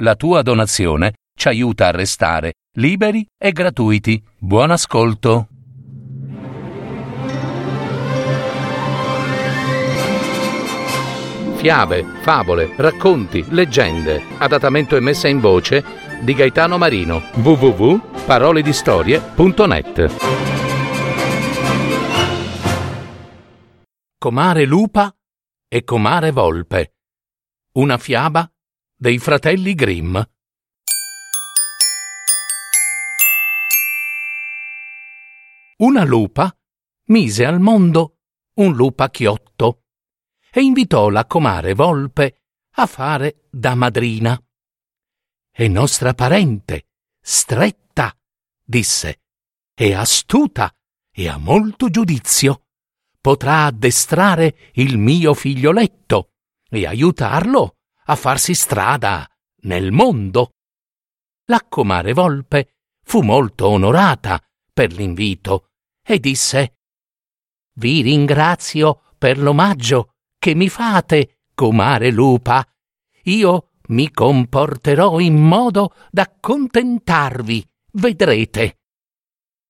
La tua donazione ci aiuta a restare liberi e gratuiti. Buon ascolto. Fiabe, favole, racconti, leggende. Adattamento e messa in voce di Gaetano Marino. www.paroledistorie.net Comare lupa e comare volpe. Una fiaba dei fratelli Grimm. Una lupa mise al mondo un lupacchiotto e invitò la comare Volpe a fare da madrina. È nostra parente, stretta, disse, è astuta e ha molto giudizio. Potrà addestrare il mio figlioletto e aiutarlo a farsi strada nel mondo. La comare Volpe fu molto onorata per l'invito e disse Vi ringrazio per l'omaggio che mi fate, comare lupa. Io mi comporterò in modo da contentarvi, vedrete.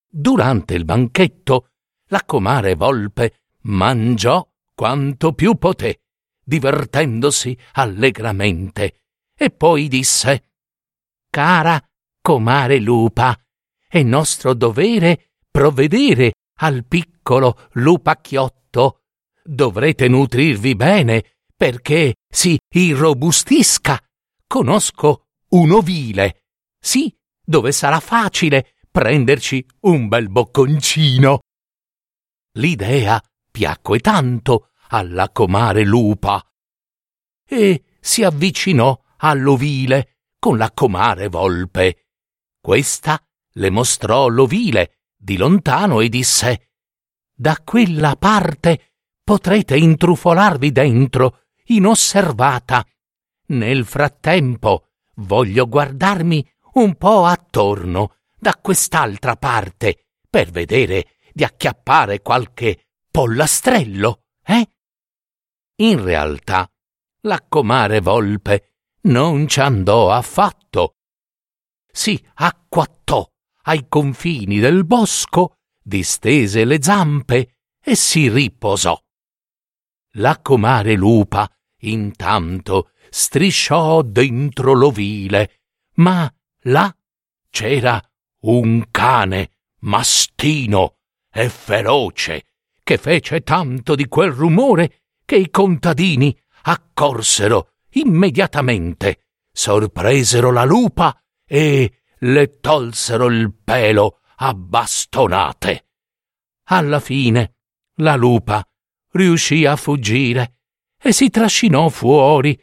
Durante il banchetto, la comare Volpe mangiò quanto più poté, divertendosi allegramente, e poi disse Cara comare lupa, è nostro dovere provvedere al piccolo lupacchiotto. Dovrete nutrirvi bene perché si irrobustisca. Conosco un ovile, sì, dove sarà facile prenderci un bel bocconcino. L'idea piacque tanto alla comare lupa e si avvicinò all'ovile con la comare volpe. Questa le mostrò l'ovile di lontano e disse Da quella parte potrete intrufolarvi dentro inosservata. Nel frattempo voglio guardarmi un po' attorno da quest'altra parte per vedere di acchiappare qualche pollastrello, eh? In realtà, la comare volpe non ci andò affatto. Si acquattò ai confini del bosco, distese le zampe e si riposò. La comare lupa, intanto, strisciò dentro l'ovile, ma là c'era un cane mastino e feroce che fece tanto di quel rumore che i contadini accorsero immediatamente, sorpresero la lupa e le tolsero il pelo a bastonate. Alla fine la lupa riuscì a fuggire e si trascinò fuori.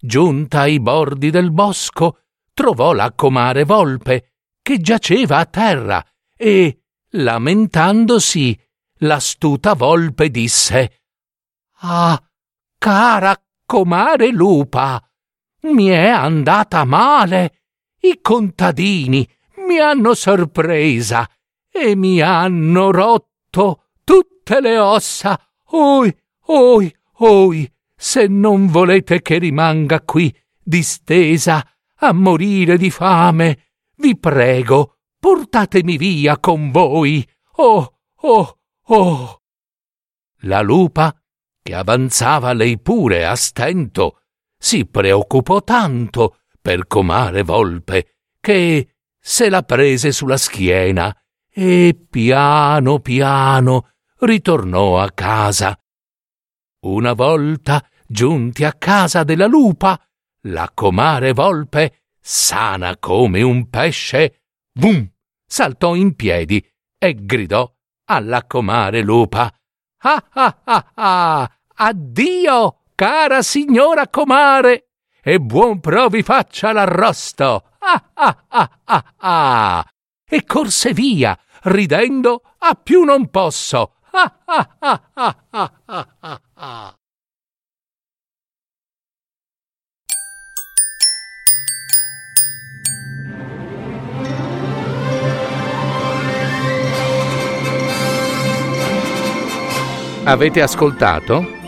Giunta ai bordi del bosco, trovò la comare volpe che giaceva a terra e, lamentandosi, l'astuta volpe disse Ah, cara comare lupa, mi è andata male i contadini mi hanno sorpresa e mi hanno rotto tutte le ossa. Oi, oi, oi, se non volete che rimanga qui distesa a morire di fame, vi prego, portatemi via con voi. Oh, oh, oh. La lupa, che avanzava lei pure a stento, si preoccupò tanto per comare volpe, che se la prese sulla schiena e piano piano ritornò a casa. Una volta giunti a casa della lupa, la comare volpe, sana come un pesce, vum, saltò in piedi e gridò alla comare lupa. Ah ah ah ah! Addio, cara signora comare! e buon provi faccia l'arrosto. Ah ah ah ah ah! E corse via, ridendo a più non posso. Ah ah ah ah ah ah ah! ah. Avete ascoltato